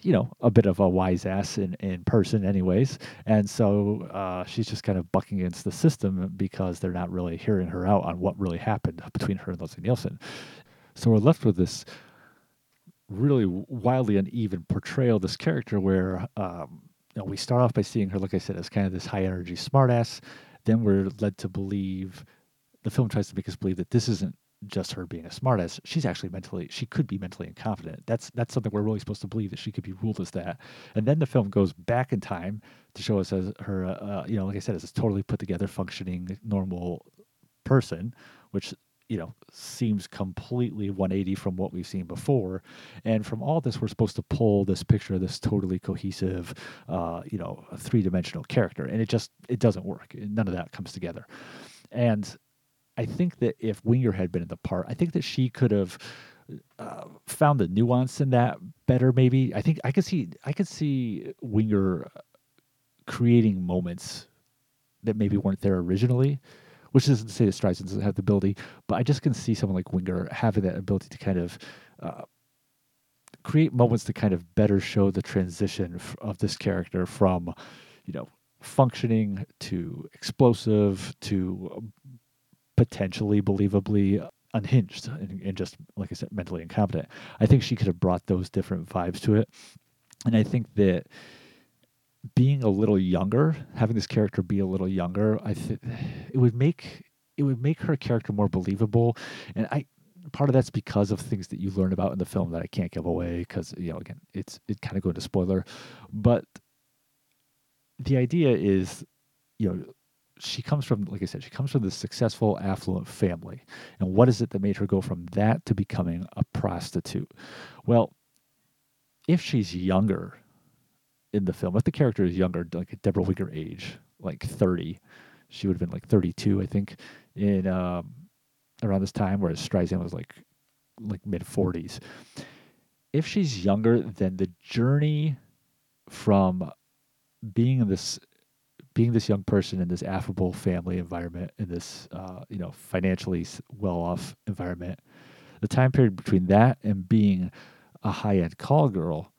S1: you know, a bit of a wise ass in, in person, anyways. And so uh, she's just kind of bucking against the system because they're not really hearing her out on what really happened between her and Leslie Nielsen. So we're left with this really wildly uneven portrayal of this character where um, you know, we start off by seeing her, like I said, as kind of this high energy smartass. Then we're led to believe the film tries to make us believe that this isn't just her being a smartass. She's actually mentally, she could be mentally incompetent. That's that's something we're really supposed to believe that she could be ruled as that. And then the film goes back in time to show us as her, uh, uh you know, like I said, as a totally put together, functioning, normal person, which you know seems completely 180 from what we've seen before and from all this we're supposed to pull this picture of this totally cohesive uh, you know three-dimensional character and it just it doesn't work none of that comes together and i think that if winger had been in the part i think that she could have uh, found the nuance in that better maybe. I think i could see i could see winger creating moments that maybe weren't there originally which isn't to say that Streisand doesn't have the ability, but I just can see someone like Winger having that ability to kind of uh, create moments to kind of better show the transition of this character from, you know, functioning to explosive to potentially believably unhinged and, and, just like I said, mentally incompetent. I think she could have brought those different vibes to it, and I think that being a little younger, having this character be a little younger, I think it would make it would make her character more believable. And I part of that's because of things that you learn about in the film that I can't give away because you know again it's it kind of go into spoiler, but the idea is you know she comes from like I said she comes from this successful affluent family, and what is it that made her go from that to becoming a prostitute? Well, if she's younger in the film. If the character is younger, like Deborah Winger age, like 30, she would have been like 32, I think, in um, around this time, whereas Streisand was like like mid 40s. If she's younger, then the journey from being in this being this young person in this affable family environment in this uh, you know financially well off environment the time period between that and being a high end call girl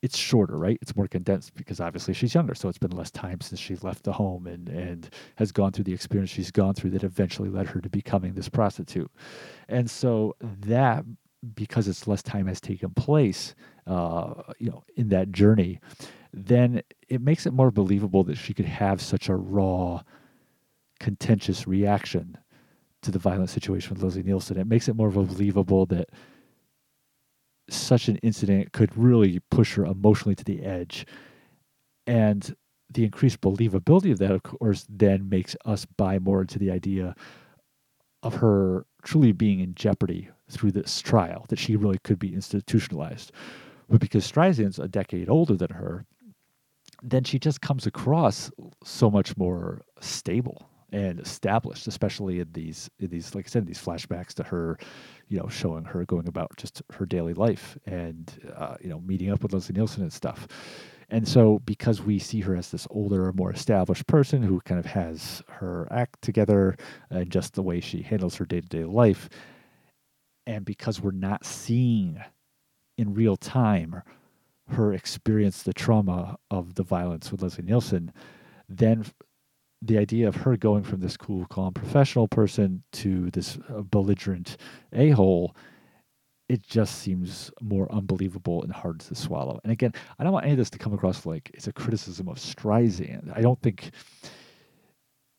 S1: it's shorter, right? It's more condensed because obviously she's younger, so it's been less time since she left the home and and has gone through the experience she's gone through that eventually led her to becoming this prostitute. And so that because it's less time has taken place, uh, you know, in that journey, then it makes it more believable that she could have such a raw, contentious reaction to the violent situation with Leslie Nielsen. It makes it more believable that such an incident could really push her emotionally to the edge. And the increased believability of that, of course, then makes us buy more into the idea of her truly being in jeopardy through this trial, that she really could be institutionalized. But because Streisand's a decade older than her, then she just comes across so much more stable and established, especially in these in these like I said, these flashbacks to her, you know, showing her going about just her daily life and uh, you know meeting up with Leslie Nielsen and stuff. And so, because we see her as this older, more established person who kind of has her act together and just the way she handles her day to day life, and because we're not seeing in real time her experience the trauma of the violence with Leslie Nielsen, then the idea of her going from this cool, calm, professional person to this uh, belligerent a hole, it just seems more unbelievable and hard to swallow. And again, I don't want any of this to come across like it's a criticism of Streisand. I don't think.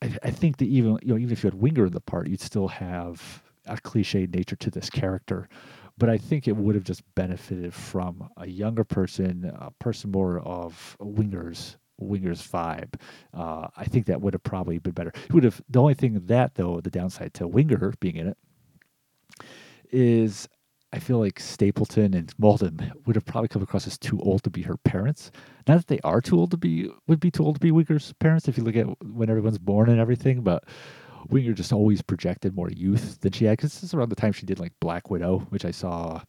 S1: I, I think that even you know even if you had Winger in the part, you'd still have a cliche nature to this character. But I think it would have just benefited from a younger person, a person more of Winger's Winger's vibe. Uh, I think that would have probably been better. It would have. The only thing that though, the downside to Winger being in it is I feel like Stapleton and Malden would have probably come across as too old to be her parents. Not that they are too old to be would be too old to be Winger's parents if you look at when everyone's born and everything, but Winger just always projected more youth than she had because this is around the time she did like Black Widow, which I saw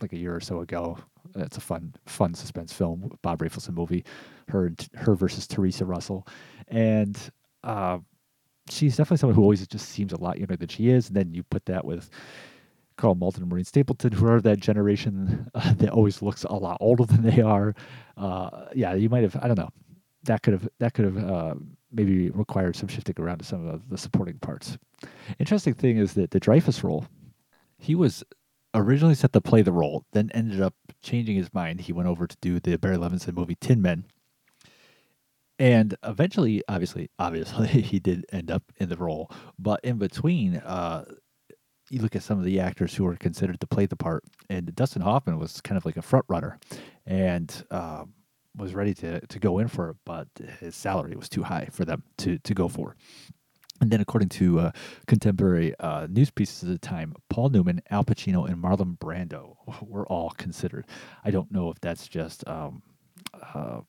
S1: like a year or so ago. It's a fun, fun suspense film, Bob Rafelson movie, her her versus Theresa Russell, and uh, she's definitely someone who always just seems a lot younger than she is. And then you put that with Karl Malden and Maureen Stapleton, who are that generation uh, (laughs) that always looks a lot older than they are. Uh, yeah, you might have. I don't know. That could have that could have uh, maybe required some shifting around to some of the supporting parts. Interesting thing is that the Dreyfuss role, he was originally set to play the role, then ended up changing his mind. He went over to do the Barry Levinson movie Tin Men. And eventually, obviously, obviously, (laughs) he did end up in the role. But in between, uh, you look at some of the actors who were considered to play the part, and Dustin Hoffman was kind of like a front runner, and um, was ready to to go in for it, but his salary was too high for them to to go for. And then, according to uh, contemporary uh, news pieces of the time, Paul Newman, Al Pacino, and Marlon Brando (laughs) were all considered. I don't know if that's just um, uh,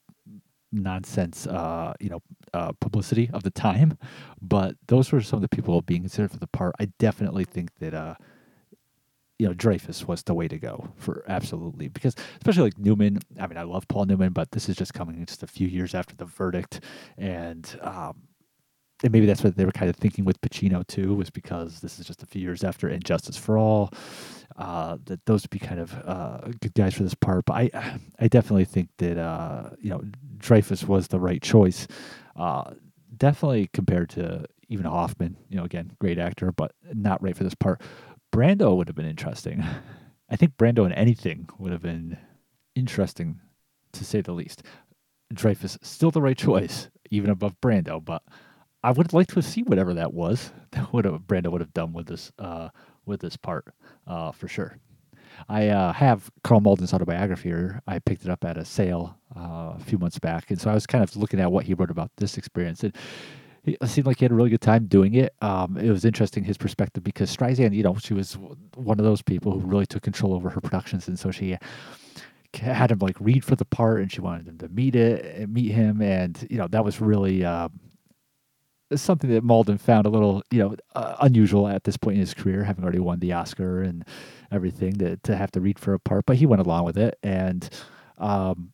S1: nonsense, uh, you know, uh, publicity of the time, but those were some of the people being considered for the part. I definitely think that, uh, you know, Dreyfuss was the way to go for absolutely because especially like Newman. I mean, I love Paul Newman, but this is just coming just a few years after the verdict, and um, and maybe that's what they were kind of thinking with Pacino too, was because this is just a few years after And Justice for All. Uh, that those would be kind of uh, good guys for this part, but I, I definitely think that uh, you know Dreyfuss was the right choice. Uh, definitely compared to even Hoffman, you know, again, great actor, but not right for this part. Brando would have been interesting. (laughs) I think Brando in anything would have been interesting, to say the least. Dreyfuss still the right choice, even above Brando, but I would like to see whatever that was (laughs) that would have Brando would have done with this uh, with this part uh, for sure. I uh, have Karl Malden's autobiography here. I picked it up at a sale uh, a few months back, and so I was kind of looking at what he wrote about this experience. And it seemed like he had a really good time doing it. Um, it was interesting his perspective because Streisand, you know, she was one of those people who really took control over her productions, and so she had him like read for the part, and she wanted him to meet it, meet him, and you know that was really. Uh, something that Malden found a little, you know, uh, unusual at this point in his career, having already won the Oscar and everything, to to have to read for a part. But he went along with it, and um,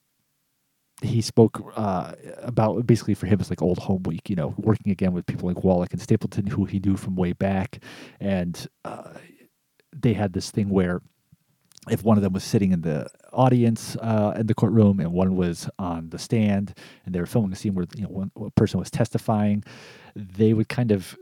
S1: he spoke uh, about basically for him it's like old home week, you know, working again with people like Wallach and Stapleton, who he knew from way back, and uh, they had this thing where if one of them was sitting in the audience uh, in the courtroom and one was on the stand and they were filming a scene where you know one, one person was testifying, they would kind of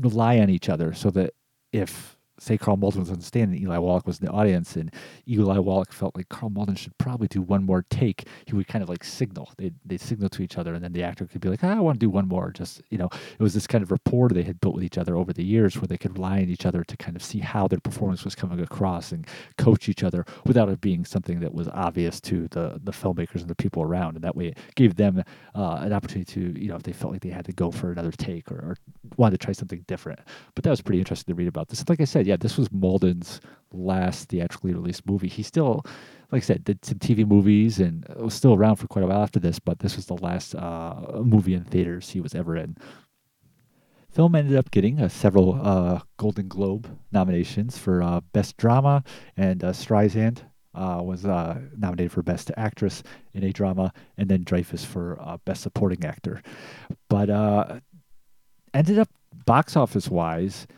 S1: rely on each other so that if say Karl Malden was on the stand and Eli Wallach was in the audience, and Eli Wallach felt like Karl Malden should probably do one more take. He would kind of like signal. They they signal to each other, and then the actor could be like, ah, "I want to do one more." Just you know, it was this kind of rapport they had built with each other over the years, where they could rely on each other to kind of see how their performance was coming across and coach each other without it being something that was obvious to the the filmmakers and the people around. And that way, it gave them uh, an opportunity to you know if they felt like they had to go for another take or, or wanted to try something different. But that was pretty interesting to read about this. Like I said, yeah, this was Malden's last theatrically released movie. He still, like I said, did some TV movies and was still around for quite a while after this, but this was the last uh, movie in theaters he was ever in. Film ended up getting uh, several uh, Golden Globe nominations for uh, Best Drama, and uh, Streisand uh, was nominated for Best Actress in a Drama, and then Dreyfuss for Best Supporting Actor. But ended up box office wise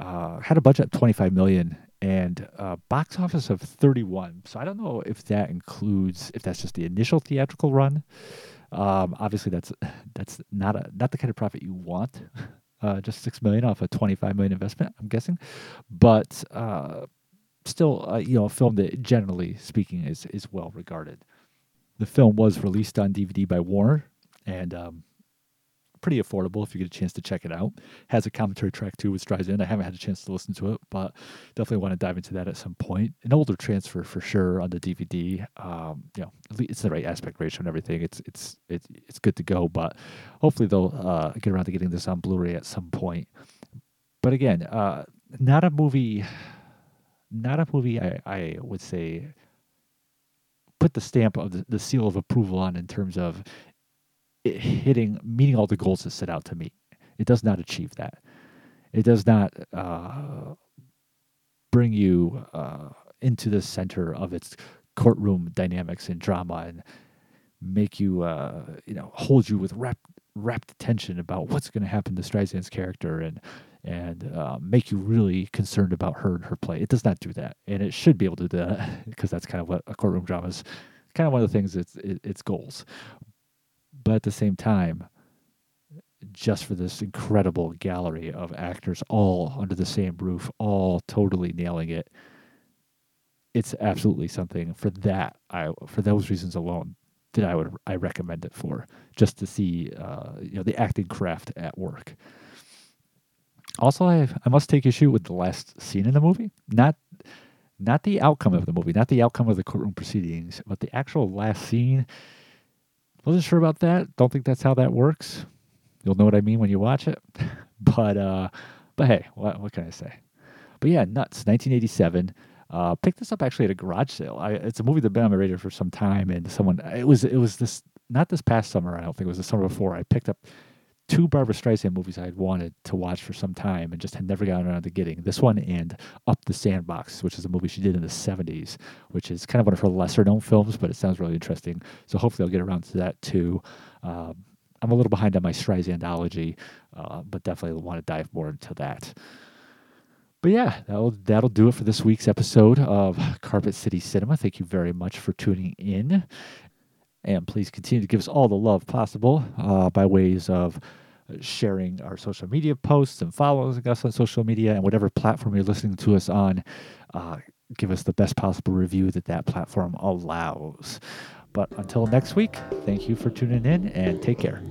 S1: uh, had a budget of 25 million and uh, box office of 31. So I don't know if that includes if that's just the initial theatrical run. Um, obviously, that's that's not a not the kind of profit you want. (laughs) Uh, just six million off a 25 million investment, I'm guessing, but uh, still, uh, you know, a film that generally speaking is is well regarded. The film was released on DVD by Warner, and um, pretty affordable if you get a chance to check it out. Has a commentary track too with Streisand. I haven't had a chance to listen to it, but definitely want to dive into that at some point. An older transfer for sure on the DVD. Um, you know, it's the right aspect ratio and everything. It's it's it's it's good to go, but hopefully they'll uh, get around to getting this on Blu-ray at some point. But again, uh, not a movie. Not a movie. I I would say put the stamp of the, the seal of approval on in terms of hitting meeting all the goals that set out to meet. It does not achieve that. It does not uh, bring you uh, into the center of its courtroom dynamics and drama and make you uh, you know hold you with rapt rapt attention about what's going to happen to Streisand's character and and uh, make you really concerned about her and her play. It does not do that, and it should be able to do that (laughs) because that's kind of what a courtroom drama is. Kind of one of the things it's it, its goals, but at the same time, just for this incredible gallery of actors all under the same roof, all totally nailing it. It's absolutely something for that. I for those reasons alone that I would I recommend it for just to see uh, you know the acting craft at work. Also, I I must take issue with the last scene in the movie. Not not the outcome of the movie, not the outcome of the courtroom proceedings, but the actual last scene. Wasn't sure about that. Don't think that's how that works. You'll know what I mean when you watch it. (laughs) but uh, but hey, what what can I say? But yeah, nuts. 1987. Uh, picked this up actually at a garage sale. I, it's a movie that's been on my radar for some time, and someone it was it was this not this past summer. I don't think it was the summer before. I picked up two Barbra Streisand movies I had wanted to watch for some time and just had never gotten around to getting. This one and Up the Sandbox, which is a movie she did in the 70s, which is kind of one of her lesser known films, but it sounds really interesting. So hopefully I'll get around to that too. Um, I'm a little behind on my Streisandology, uh, but definitely want to dive more into that. But yeah, that'll that'll do it for this week's episode of Carpet City Cinema. Thank you very much for tuning in, and please continue to give us all the love possible uh, by ways of sharing our social media posts and following us on social media and whatever platform you're listening to us on. Uh, give us the best possible review that that platform allows. But until next week, thank you for tuning in and take care.